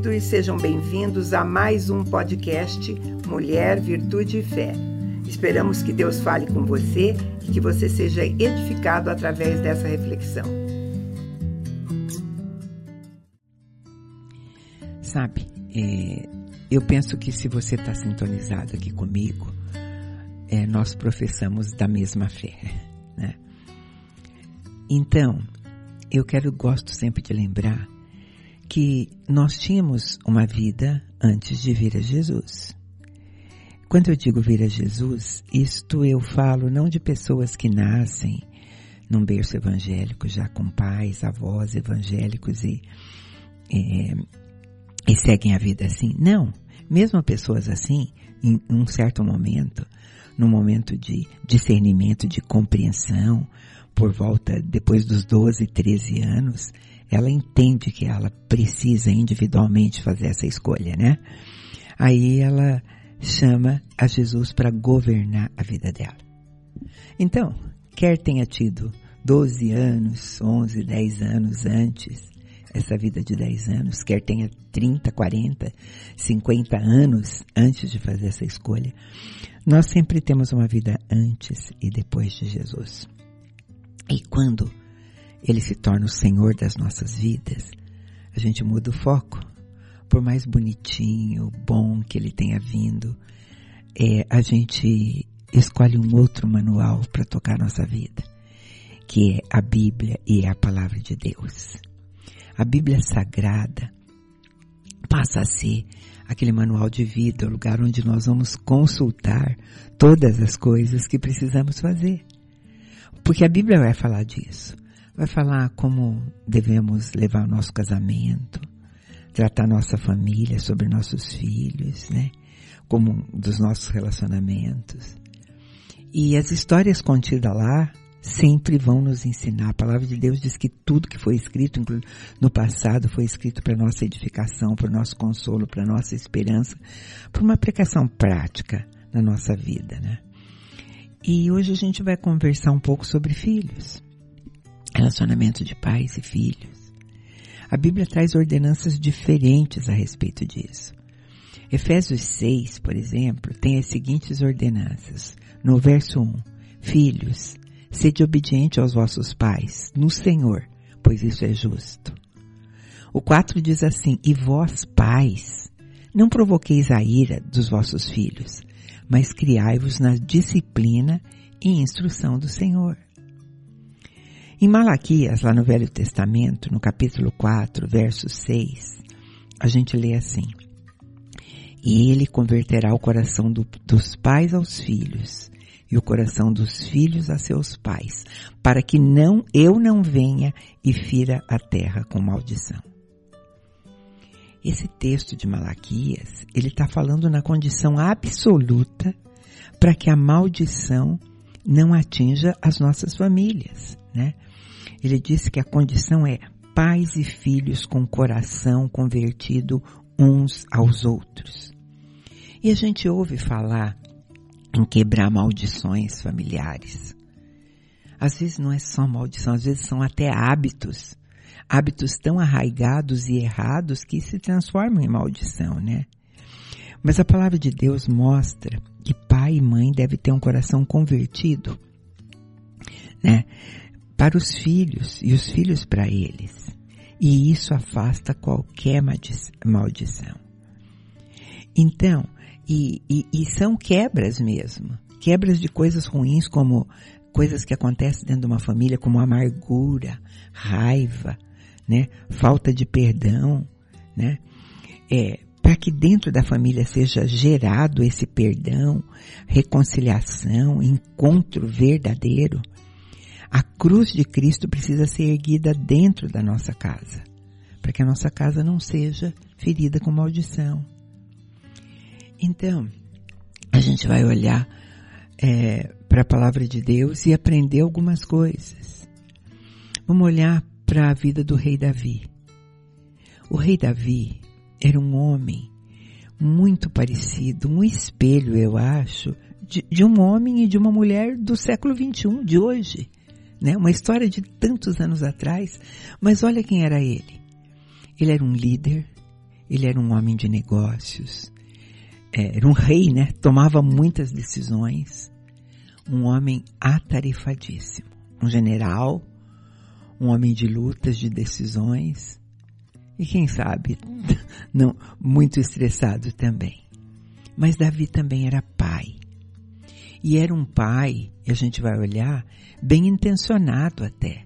queridos, sejam bem-vindos a mais um podcast Mulher, Virtude e Fé. Esperamos que Deus fale com você e que você seja edificado através dessa reflexão. Sabe, é, eu penso que se você está sintonizado aqui comigo, é, nós professamos da mesma fé, né? Então, eu quero, gosto sempre de lembrar que nós tínhamos uma vida antes de vir a Jesus. Quando eu digo vir a Jesus, isto eu falo não de pessoas que nascem num berço evangélico, já com pais, avós evangélicos e, é, e seguem a vida assim. Não. Mesmo pessoas assim, em um certo momento, no momento de discernimento, de compreensão, por volta depois dos 12, 13 anos, ela entende que ela precisa individualmente fazer essa escolha, né? Aí ela chama a Jesus para governar a vida dela. Então, quer tenha tido 12 anos, 11, 10 anos antes, essa vida de 10 anos, quer tenha 30, 40, 50 anos antes de fazer essa escolha, nós sempre temos uma vida antes e depois de Jesus. E quando Ele se torna o Senhor das nossas vidas, a gente muda o foco. Por mais bonitinho, bom que Ele tenha vindo, é, a gente escolhe um outro manual para tocar nossa vida, que é a Bíblia e a Palavra de Deus. A Bíblia Sagrada passa a ser aquele manual de vida, o lugar onde nós vamos consultar todas as coisas que precisamos fazer. Porque a Bíblia vai falar disso. Vai falar como devemos levar o nosso casamento, tratar nossa família, sobre nossos filhos, né? Como dos nossos relacionamentos. E as histórias contidas lá sempre vão nos ensinar. A palavra de Deus diz que tudo que foi escrito no passado foi escrito para nossa edificação, para o nosso consolo, para nossa esperança, para uma aplicação prática na nossa vida, né? E hoje a gente vai conversar um pouco sobre filhos, relacionamento de pais e filhos. A Bíblia traz ordenanças diferentes a respeito disso. Efésios 6, por exemplo, tem as seguintes ordenanças. No verso 1, filhos, Sede obediente aos vossos pais, no Senhor, pois isso é justo. O 4 diz assim, e vós, pais, não provoqueis a ira dos vossos filhos, mas criai-vos na disciplina e instrução do Senhor. Em Malaquias, lá no Velho Testamento, no capítulo 4, verso 6, a gente lê assim, e ele converterá o coração do, dos pais aos filhos e o coração dos filhos a seus pais, para que não eu não venha e fira a terra com maldição. Esse texto de Malaquias, ele está falando na condição absoluta para que a maldição não atinja as nossas famílias, né? Ele diz que a condição é pais e filhos com coração convertido uns aos outros. E a gente ouve falar em quebrar maldições familiares. Às vezes não é só maldição, às vezes são até hábitos. Hábitos tão arraigados e errados que se transformam em maldição, né? Mas a palavra de Deus mostra que pai e mãe devem ter um coração convertido, né? Para os filhos e os filhos para eles. E isso afasta qualquer maldição. Então, e, e, e são quebras mesmo. Quebras de coisas ruins como coisas que acontecem dentro de uma família como amargura, raiva, né? Falta de perdão, né? É, para que dentro da família seja gerado esse perdão, reconciliação, encontro verdadeiro, a cruz de Cristo precisa ser erguida dentro da nossa casa, para que a nossa casa não seja ferida com maldição. Então, a gente vai olhar é, para a palavra de Deus e aprender algumas coisas. Vamos olhar para a vida do rei Davi. O rei Davi era um homem muito parecido, um espelho, eu acho, de, de um homem e de uma mulher do século XXI, de hoje. Né? Uma história de tantos anos atrás. Mas olha quem era ele. Ele era um líder, ele era um homem de negócios, é, era um rei, né? Tomava muitas decisões. Um homem atarefadíssimo. Um general, um homem de lutas, de decisões. E quem sabe, não, muito estressado também. Mas Davi também era pai. E era um pai, e a gente vai olhar, bem intencionado até.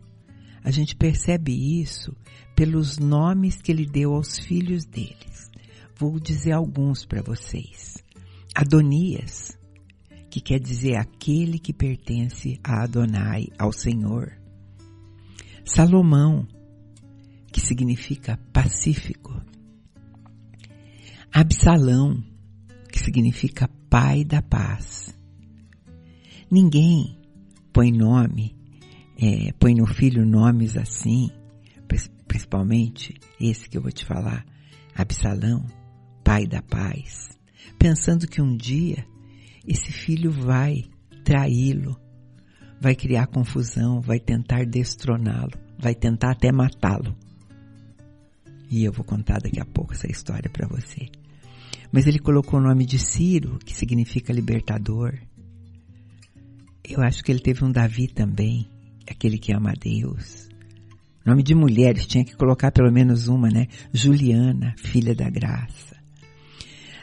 A gente percebe isso pelos nomes que ele deu aos filhos deles. Vou dizer alguns para vocês. Adonias, que quer dizer aquele que pertence a Adonai, ao Senhor. Salomão, que significa pacífico. Absalão, que significa pai da paz. Ninguém põe nome, é, põe no filho nomes assim, principalmente esse que eu vou te falar, Absalão, pai da paz, pensando que um dia esse filho vai traí-lo, vai criar confusão, vai tentar destroná-lo, vai tentar até matá-lo. E eu vou contar daqui a pouco essa história para você. Mas ele colocou o nome de Ciro, que significa libertador. Eu acho que ele teve um Davi também, aquele que ama a Deus. Nome de mulheres, tinha que colocar pelo menos uma, né? Juliana, filha da graça.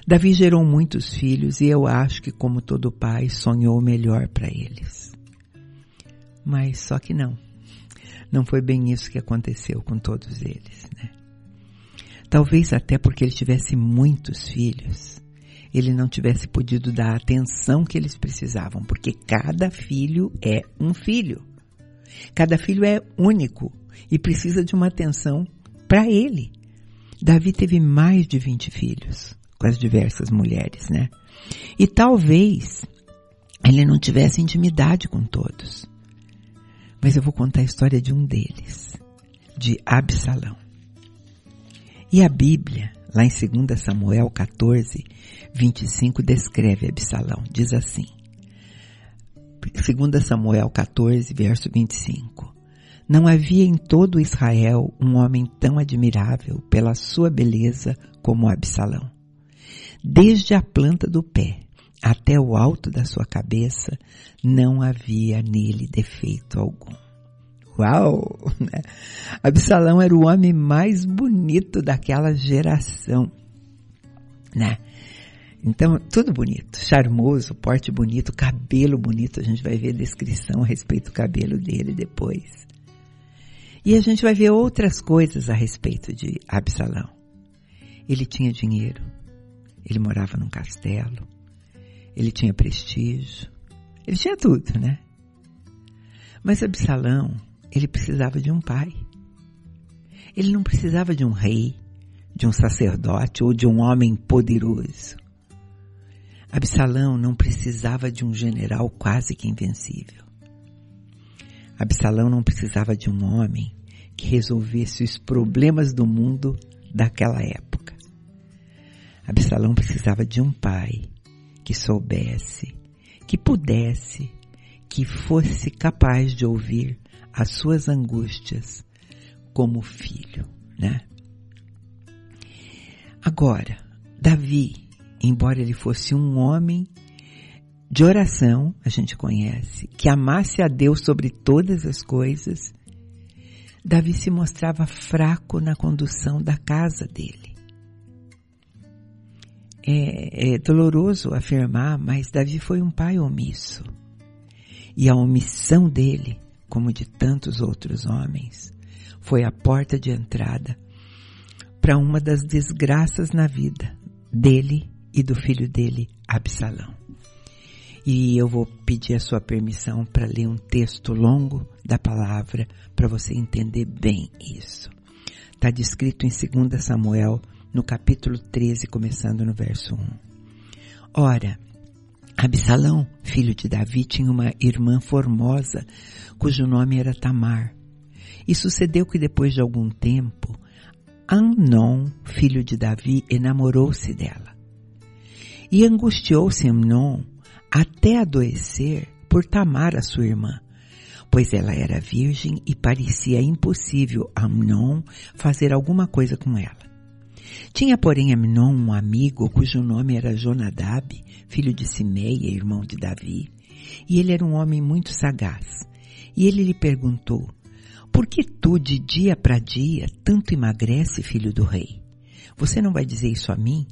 Davi gerou muitos filhos e eu acho que, como todo pai, sonhou o melhor para eles. Mas só que não. Não foi bem isso que aconteceu com todos eles, né? Talvez até porque ele tivesse muitos filhos, ele não tivesse podido dar a atenção que eles precisavam, porque cada filho é um filho. Cada filho é único e precisa de uma atenção para ele. Davi teve mais de 20 filhos com as diversas mulheres, né? E talvez ele não tivesse intimidade com todos. Mas eu vou contar a história de um deles, de Absalão. E a Bíblia, lá em 2 Samuel 14, 25, descreve Absalão. Diz assim. 2 Samuel 14, verso 25. Não havia em todo Israel um homem tão admirável pela sua beleza como Absalão. Desde a planta do pé até o alto da sua cabeça, não havia nele defeito algum. Uau! Né? Absalão era o homem mais bonito daquela geração, né? Então, tudo bonito, charmoso, porte bonito, cabelo bonito, a gente vai ver a descrição a respeito do cabelo dele depois. E a gente vai ver outras coisas a respeito de Absalão. Ele tinha dinheiro, ele morava num castelo. Ele tinha prestígio. Ele tinha tudo, né? Mas Absalão, ele precisava de um pai. Ele não precisava de um rei, de um sacerdote ou de um homem poderoso. Absalão não precisava de um general quase que invencível. Absalão não precisava de um homem que resolvesse os problemas do mundo daquela época. Absalão precisava de um pai que soubesse, que pudesse, que fosse capaz de ouvir as suas angústias como filho, né? Agora, Davi, embora ele fosse um homem de oração, a gente conhece, que amasse a Deus sobre todas as coisas, Davi se mostrava fraco na condução da casa dele é, é doloroso afirmar, mas Davi foi um pai omisso. E a omissão dele, como de tantos outros homens, foi a porta de entrada para uma das desgraças na vida dele e do filho dele, Absalão. E eu vou pedir a sua permissão para ler um texto longo da palavra para você entender bem isso. Está descrito em 2 Samuel no capítulo 13, começando no verso 1. Ora, Absalão, filho de Davi, tinha uma irmã formosa, cujo nome era Tamar. E sucedeu que depois de algum tempo, Amnon, filho de Davi, enamorou-se dela. E angustiou-se Amnon até adoecer por Tamar, a sua irmã, pois ela era virgem e parecia impossível Amnon fazer alguma coisa com ela. Tinha, porém, Amnon um amigo cujo nome era Jonadab, filho de Simeia, irmão de Davi, e ele era um homem muito sagaz. E ele lhe perguntou, por que tu, de dia para dia, tanto emagrece, filho do rei? Você não vai dizer isso a mim?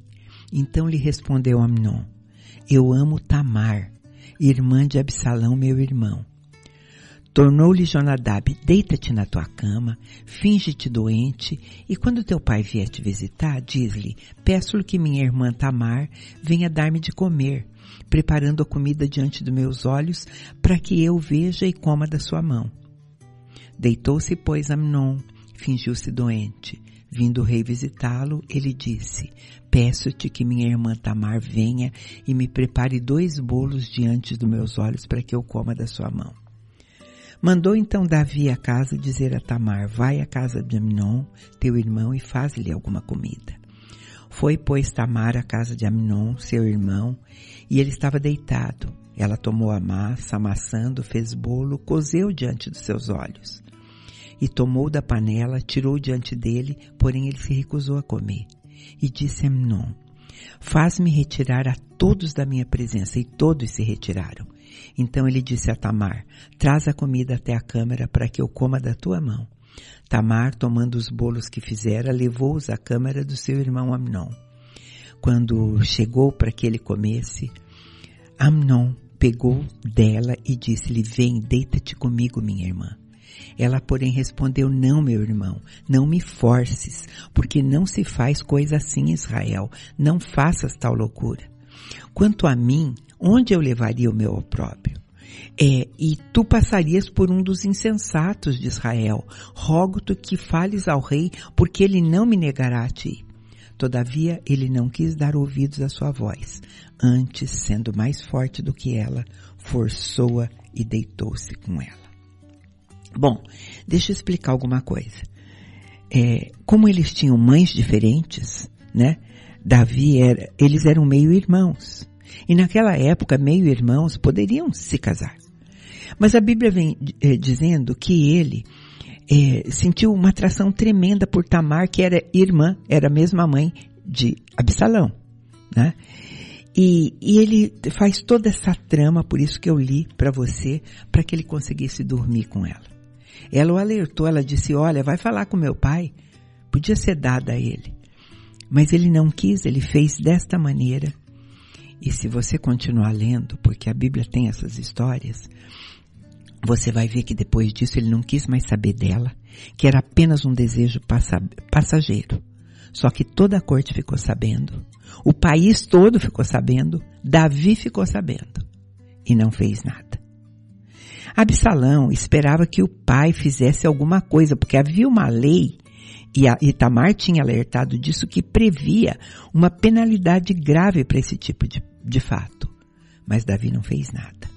Então lhe respondeu Amnon, eu amo Tamar, irmã de Absalão, meu irmão. Tornou-lhe Jonadab, deita-te na tua cama, finge-te doente, e quando teu pai vier te visitar, diz-lhe, peço-lhe que minha irmã Tamar venha dar-me de comer, preparando a comida diante dos meus olhos, para que eu veja e coma da sua mão. Deitou-se, pois, Amnon, fingiu-se doente. Vindo o rei visitá-lo, ele disse, peço-te que minha irmã Tamar venha e me prepare dois bolos diante dos meus olhos para que eu coma da sua mão. Mandou então Davi a casa dizer a Tamar, vai à casa de Amnon, teu irmão, e faz-lhe alguma comida. Foi, pois, Tamar à casa de Amnon, seu irmão, e ele estava deitado. Ela tomou a massa, amassando, fez bolo, cozeu diante dos seus olhos. E tomou da panela, tirou diante dele, porém ele se recusou a comer. E disse a Amnon, faz-me retirar a todos da minha presença, e todos se retiraram. Então ele disse a Tamar, traz a comida até a câmara para que eu coma da tua mão. Tamar, tomando os bolos que fizera, levou-os à câmara do seu irmão Amnon. Quando chegou para que ele comesse, Amnon pegou dela e disse-lhe, vem, deita-te comigo, minha irmã. Ela, porém, respondeu, não, meu irmão, não me forces, porque não se faz coisa assim, Israel, não faças tal loucura. Quanto a mim, onde eu levaria o meu opróbrio? É, e tu passarias por um dos insensatos de Israel. Rogo-te que fales ao rei, porque ele não me negará a ti. Todavia, ele não quis dar ouvidos à sua voz. Antes, sendo mais forte do que ela, forçou-a e deitou-se com ela. Bom, deixa eu explicar alguma coisa. É, como eles tinham mães diferentes, né? Davi era, eles eram meio irmãos. E naquela época, meio-irmãos poderiam se casar. Mas a Bíblia vem é, dizendo que ele é, sentiu uma atração tremenda por Tamar, que era irmã, era a mesma mãe de Absalão. Né? E, e ele faz toda essa trama, por isso que eu li para você, para que ele conseguisse dormir com ela. Ela o alertou, ela disse, olha, vai falar com meu pai. Podia ser dada a ele. Mas ele não quis, ele fez desta maneira e se você continuar lendo, porque a Bíblia tem essas histórias, você vai ver que depois disso ele não quis mais saber dela, que era apenas um desejo passageiro. Só que toda a corte ficou sabendo, o país todo ficou sabendo, Davi ficou sabendo e não fez nada. Absalão esperava que o pai fizesse alguma coisa, porque havia uma lei e a Itamar tinha alertado disso que previa uma penalidade grave para esse tipo de, de fato. Mas Davi não fez nada.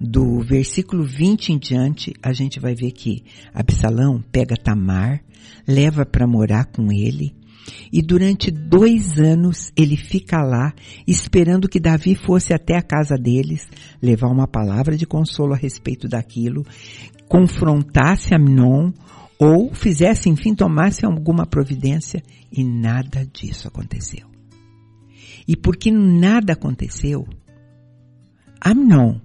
Do versículo 20 em diante, a gente vai ver que Absalão pega Tamar, leva para morar com ele, e durante dois anos ele fica lá esperando que Davi fosse até a casa deles, levar uma palavra de consolo a respeito daquilo, confrontasse Amnon, ou fizesse, enfim, tomasse alguma providência e nada disso aconteceu. E porque nada aconteceu, Amnon,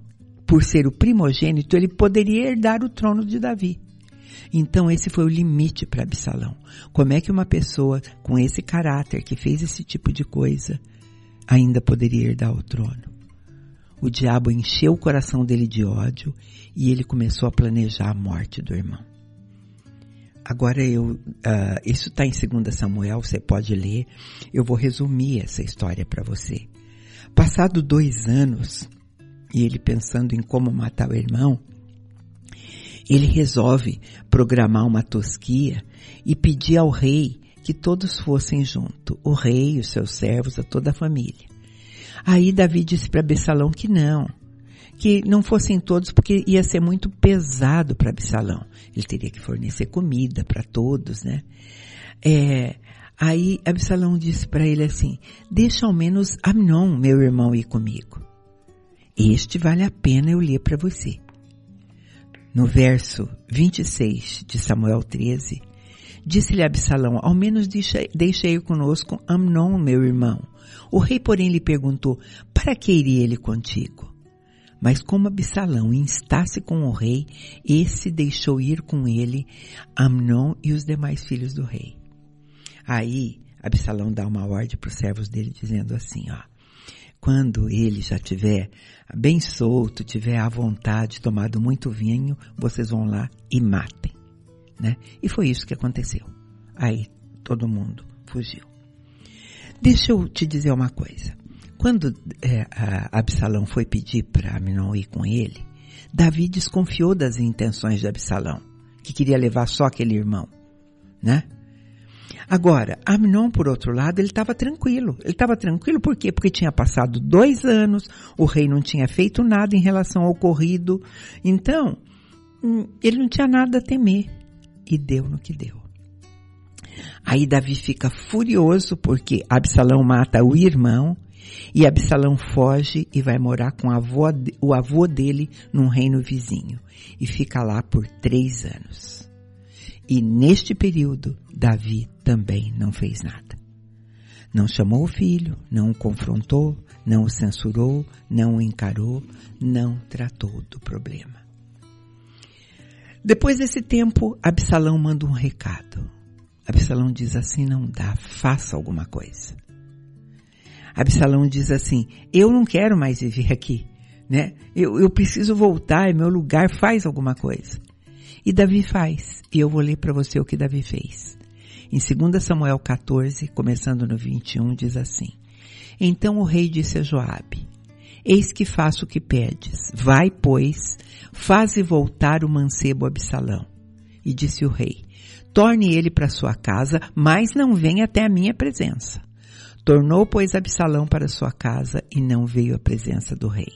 por ser o primogênito, ele poderia herdar o trono de Davi. Então esse foi o limite para Absalão. Como é que uma pessoa com esse caráter, que fez esse tipo de coisa, ainda poderia herdar o trono? O diabo encheu o coração dele de ódio e ele começou a planejar a morte do irmão. Agora eu, uh, isso está em 2 Samuel, você pode ler. Eu vou resumir essa história para você. Passado dois anos, e ele pensando em como matar o irmão, ele resolve programar uma tosquia e pedir ao rei que todos fossem junto, o rei, os seus servos, a toda a família. Aí Davi disse para Absalão que não, que não fossem todos porque ia ser muito pesado para Absalão. Ele teria que fornecer comida para todos, né? É, aí Absalão disse para ele assim, deixa ao menos Amnon, meu irmão, ir comigo. Este vale a pena eu ler para você. No verso 26 de Samuel 13, disse-lhe Absalão, ao menos deixe ir conosco Amnon, meu irmão. O rei, porém, lhe perguntou, para que iria ele contigo? Mas como Absalão instasse com o rei, esse deixou ir com ele Amnon e os demais filhos do rei. Aí, Absalão dá uma ordem para os servos dele, dizendo assim, ó, quando ele já tiver bem solto, tiver à vontade, tomado muito vinho, vocês vão lá e matem, né? E foi isso que aconteceu. Aí todo mundo fugiu. Deixa eu te dizer uma coisa. Quando é, Absalão foi pedir para Aminon ir com ele, Davi desconfiou das intenções de Absalão, que queria levar só aquele irmão, né? Agora, Amnon, por outro lado, ele estava tranquilo. Ele estava tranquilo por quê? Porque tinha passado dois anos, o rei não tinha feito nada em relação ao ocorrido. Então, hum, ele não tinha nada a temer. E deu no que deu. Aí Davi fica furioso porque Absalão mata o irmão e Absalão foge e vai morar com avô, o avô dele num reino vizinho. E fica lá por três anos. E neste período, Davi também não fez nada. Não chamou o filho, não o confrontou, não o censurou, não o encarou, não tratou do problema. Depois desse tempo, Absalão manda um recado. Absalão diz assim: não dá, faça alguma coisa. Absalão diz assim: eu não quero mais viver aqui, né? Eu, eu preciso voltar, é meu lugar, faz alguma coisa. E Davi faz. E eu vou ler para você o que Davi fez. Em 2 Samuel 14, começando no 21, diz assim: Então o rei disse a Joabe: Eis que faço o que pedes. Vai, pois, faze voltar o mancebo Absalão. E disse o rei: Torne ele para sua casa, mas não venha até a minha presença. Tornou, pois, Absalão para sua casa e não veio à presença do rei.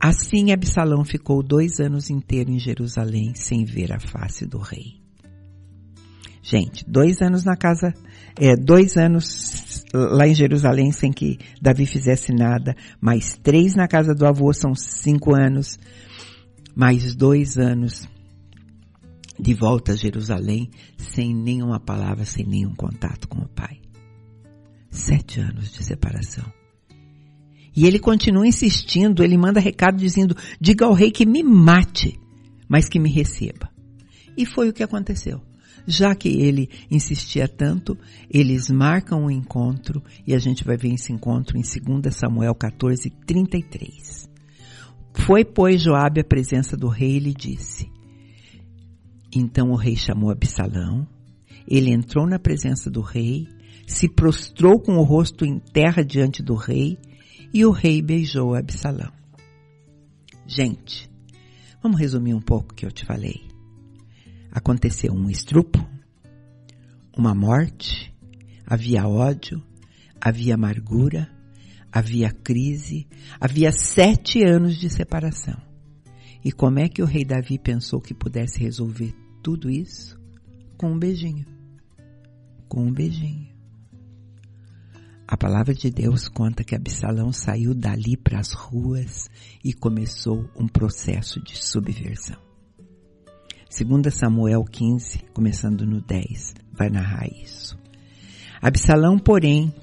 Assim Absalão ficou dois anos inteiros em Jerusalém sem ver a face do rei. Gente, dois anos na casa, é, dois anos lá em Jerusalém sem que Davi fizesse nada, mais três na casa do avô são cinco anos, mais dois anos de volta a Jerusalém sem nenhuma palavra, sem nenhum contato com o pai. Sete anos de separação. E ele continua insistindo, ele manda recado dizendo, diga ao rei que me mate, mas que me receba. E foi o que aconteceu. Já que ele insistia tanto, eles marcam o um encontro e a gente vai ver esse encontro em 2 Samuel 14, 33. Foi, pois, Joabe à presença do rei e lhe disse. Então o rei chamou Absalão, ele entrou na presença do rei, se prostrou com o rosto em terra diante do rei e o rei beijou Absalão. Gente, vamos resumir um pouco o que eu te falei. Aconteceu um estrupo, uma morte, havia ódio, havia amargura, havia crise, havia sete anos de separação. E como é que o rei Davi pensou que pudesse resolver tudo isso? Com um beijinho. Com um beijinho. A palavra de Deus conta que Absalão saiu dali para as ruas e começou um processo de subversão. 2 Samuel 15, começando no 10, vai narrar isso. Absalão, porém,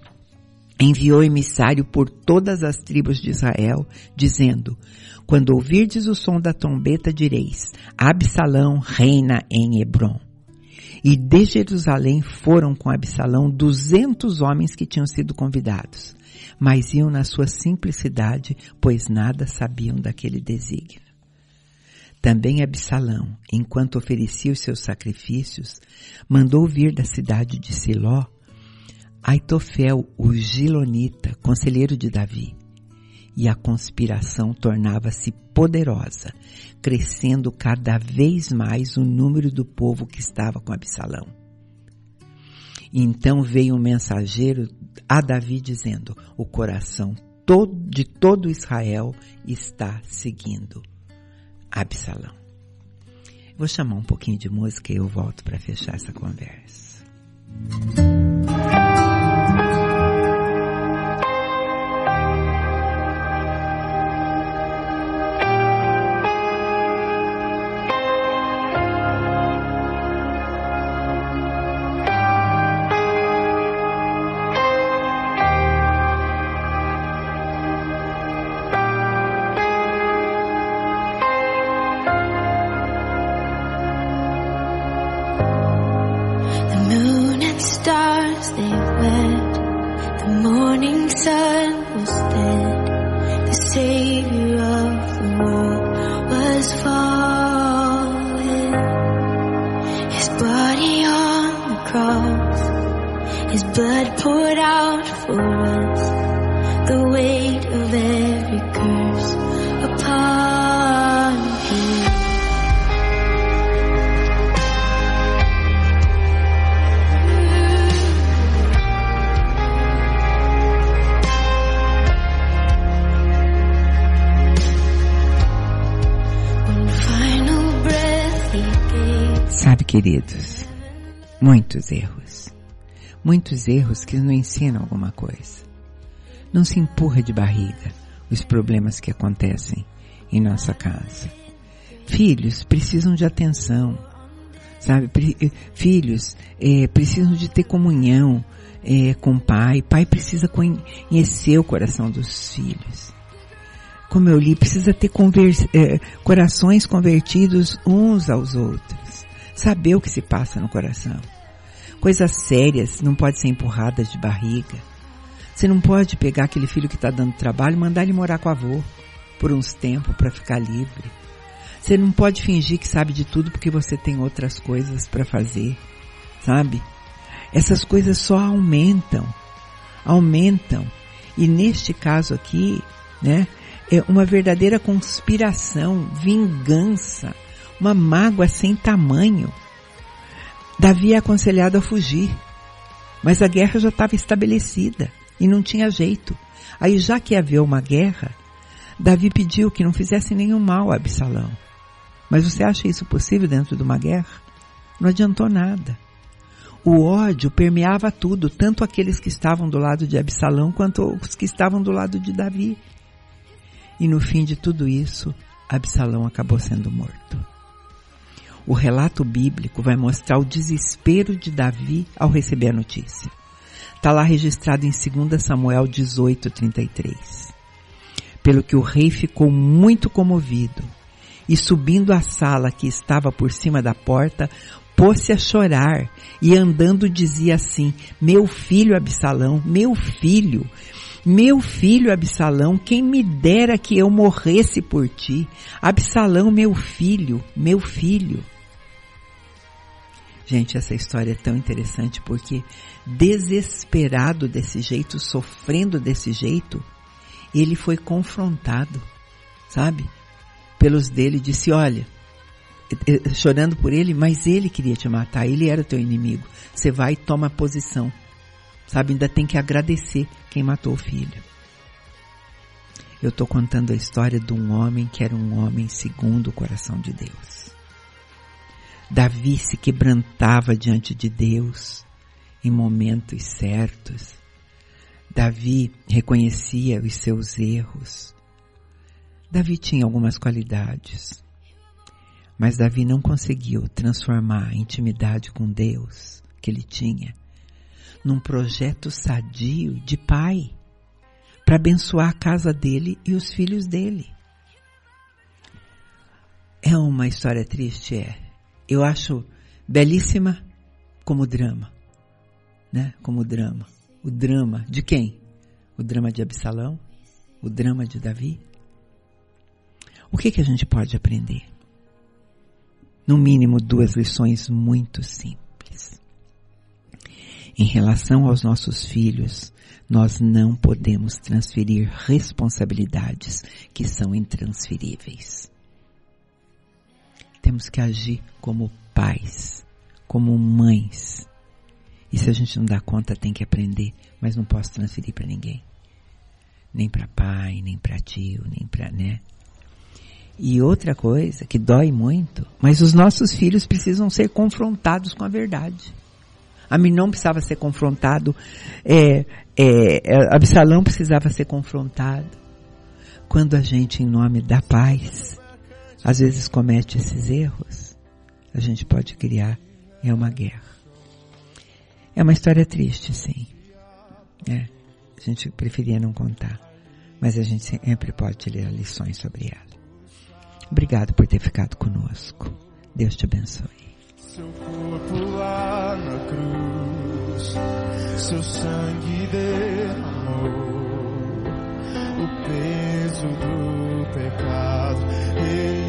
enviou emissário por todas as tribos de Israel, dizendo, quando ouvirdes o som da trombeta direis, Absalão reina em Hebron. E de Jerusalém foram com Absalão duzentos homens que tinham sido convidados, mas iam na sua simplicidade, pois nada sabiam daquele desígnio. Também Absalão, enquanto oferecia os seus sacrifícios, mandou vir da cidade de Siló Aitofel, o Gilonita, conselheiro de Davi, e a conspiração tornava-se poderosa, crescendo cada vez mais o número do povo que estava com Absalão. Então veio um mensageiro a Davi dizendo: O coração de todo Israel está seguindo Absalão. Vou chamar um pouquinho de música e eu volto para fechar essa conversa. Queridos, muitos erros. Muitos erros que não ensinam alguma coisa. Não se empurra de barriga os problemas que acontecem em nossa casa. Filhos precisam de atenção, sabe? Eh, Filhos eh, precisam de ter comunhão eh, com o pai. Pai precisa conhecer o coração dos filhos. Como eu li, precisa ter eh, corações convertidos uns aos outros. Saber o que se passa no coração. Coisas sérias não podem ser empurradas de barriga. Você não pode pegar aquele filho que está dando trabalho e mandar ele morar com o avô por uns tempos para ficar livre. Você não pode fingir que sabe de tudo porque você tem outras coisas para fazer, sabe? Essas coisas só aumentam, aumentam. E neste caso aqui, né, é uma verdadeira conspiração, vingança, uma mágoa sem tamanho. Davi é aconselhado a fugir, mas a guerra já estava estabelecida e não tinha jeito. Aí já que havia uma guerra, Davi pediu que não fizesse nenhum mal a Absalão. Mas você acha isso possível dentro de uma guerra? Não adiantou nada. O ódio permeava tudo, tanto aqueles que estavam do lado de Absalão quanto os que estavam do lado de Davi. E no fim de tudo isso, Absalão acabou sendo morto. O relato bíblico vai mostrar o desespero de Davi ao receber a notícia. Está lá registrado em 2 Samuel 18, 33. Pelo que o rei ficou muito comovido e subindo à sala que estava por cima da porta, pôs-se a chorar e andando dizia assim: Meu filho Absalão, meu filho, meu filho Absalão, quem me dera que eu morresse por ti. Absalão, meu filho, meu filho. Gente, essa história é tão interessante porque desesperado desse jeito, sofrendo desse jeito, ele foi confrontado, sabe? Pelos dele, disse, olha, chorando por ele, mas ele queria te matar, ele era teu inimigo. Você vai e toma posição. Sabe, ainda tem que agradecer quem matou o filho. Eu estou contando a história de um homem que era um homem segundo o coração de Deus. Davi se quebrantava diante de Deus em momentos certos. Davi reconhecia os seus erros. Davi tinha algumas qualidades, mas Davi não conseguiu transformar a intimidade com Deus que ele tinha num projeto sadio de pai para abençoar a casa dele e os filhos dele. É uma história triste, é. Eu acho belíssima como drama, né? Como drama. O drama de quem? O drama de Absalão? O drama de Davi? O que que a gente pode aprender? No mínimo duas lições muito simples. Em relação aos nossos filhos, nós não podemos transferir responsabilidades que são intransferíveis. Temos que agir como pais, como mães. E se a gente não dá conta, tem que aprender, mas não posso transferir para ninguém. Nem para pai, nem para tio, nem para, né? E outra coisa que dói muito, mas os nossos filhos precisam ser confrontados com a verdade. Aminon precisava ser confrontado, é, é, Absalão precisava ser confrontado. Quando a gente, em nome da paz, às vezes comete esses erros, a gente pode criar é uma guerra. É uma história triste, sim. É, a gente preferia não contar, mas a gente sempre pode tirar lições sobre ela. Obrigado por ter ficado conosco. Deus te abençoe. Seu corpo lá na cruz seu sangue derramou o peso do pecado. Ele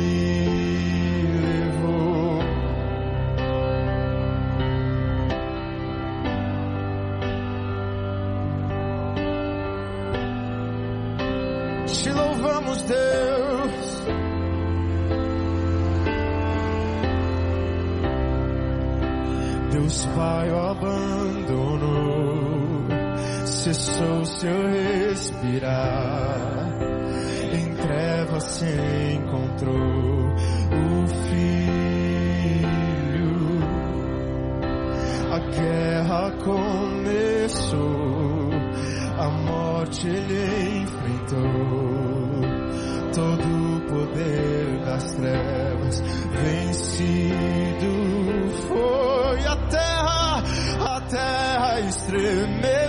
cessou seu respirar, em trevas se encontrou o Filho. A guerra começou, a morte ele enfrentou, todo o poder das trevas vencido foi. A terra, a terra estremeceu,